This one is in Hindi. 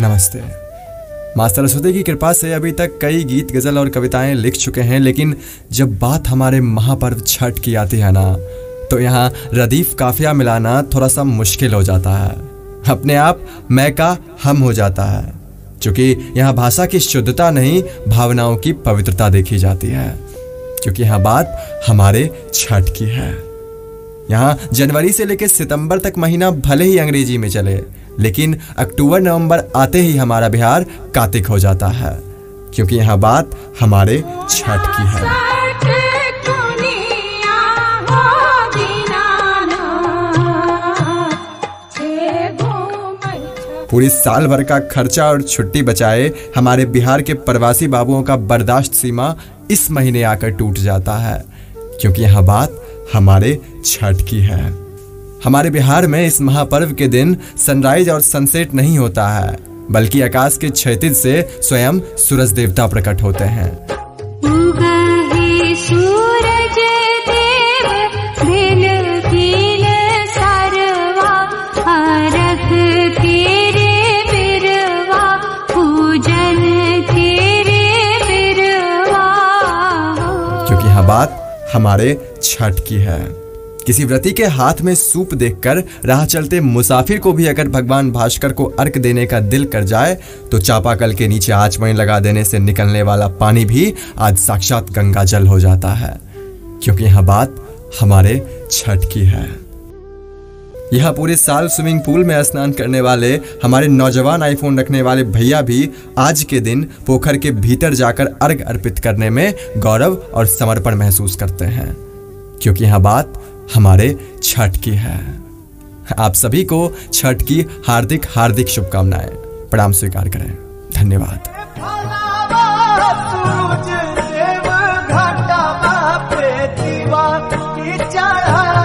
नमस्ते। माँ सरस्वती की कृपा से अभी तक कई गीत, गज़ल और कविताएँ लिख चुके हैं, लेकिन जब बात हमारे महापर्व छठ की आती है ना तो यहाँ रदीफ काफिया मिलाना थोड़ा सा मुश्किल हो जाता है। अपने आप मैं का हम हो जाता है, क्योंकि यहाँ भाषा की शुद्धता नहीं, भावनाओं की पवित्रता देखी जाती है, क्योंकि यहाँ बात हमारे छठ की है। यहाँ जनवरी से लेकर सितंबर तक महीना भले ही अंग्रेज़ी में चले लेकिन अक्टूबर, नवंबर आते ही हमारा बिहार कातिक हो जाता है, क्योंकि यहाँ बात हमारे छठ की है। पूरी साल भर का खर्चा और छुट्टी बचाए हमारे बिहार के प्रवासी बाबुओं का बर्दाश्त सीमा इस महीने आकर टूट जाता है, क्योंकि यह बात हमारे छठ की है। हमारे बिहार में इस महापर्व के दिन सनराइज और सनसेट नहीं होता है बल्कि आकाश के क्षैतिज से स्वयं सूरज देवता प्रकट होते हैं। क्योंकि यह बात हमारे छठ की है। किसी व्रती के हाथ में सूप देखकर राह चलते मुसाफिर को भी अगर भगवान भास्कर को अर्क देने का दिल कर जाए तो चापाकल के नीचे आचमन लगा देने से निकलने वाला पानी भी आज साक्षात गंगा जल हो जाता है। क्योंकि यह बात हमारे छठ की है। यह पूरे साल स्विमिंग पूल में स्नान करने वाले, हमारे नौजवान आईफोन रखने वाले भैया भी आज के दिन पोखर के भीतर जाकर अर्घ अर्पित करने में गौरव और समर्पण महसूस करते हैं। क्योंकि यह बात हमारे छठ की है। आप सभी को छठ की हार्दिक हार्दिक शुभकामनाएँ। प्रणाम स्वीकार करें। धन्यवाद। चढ़ा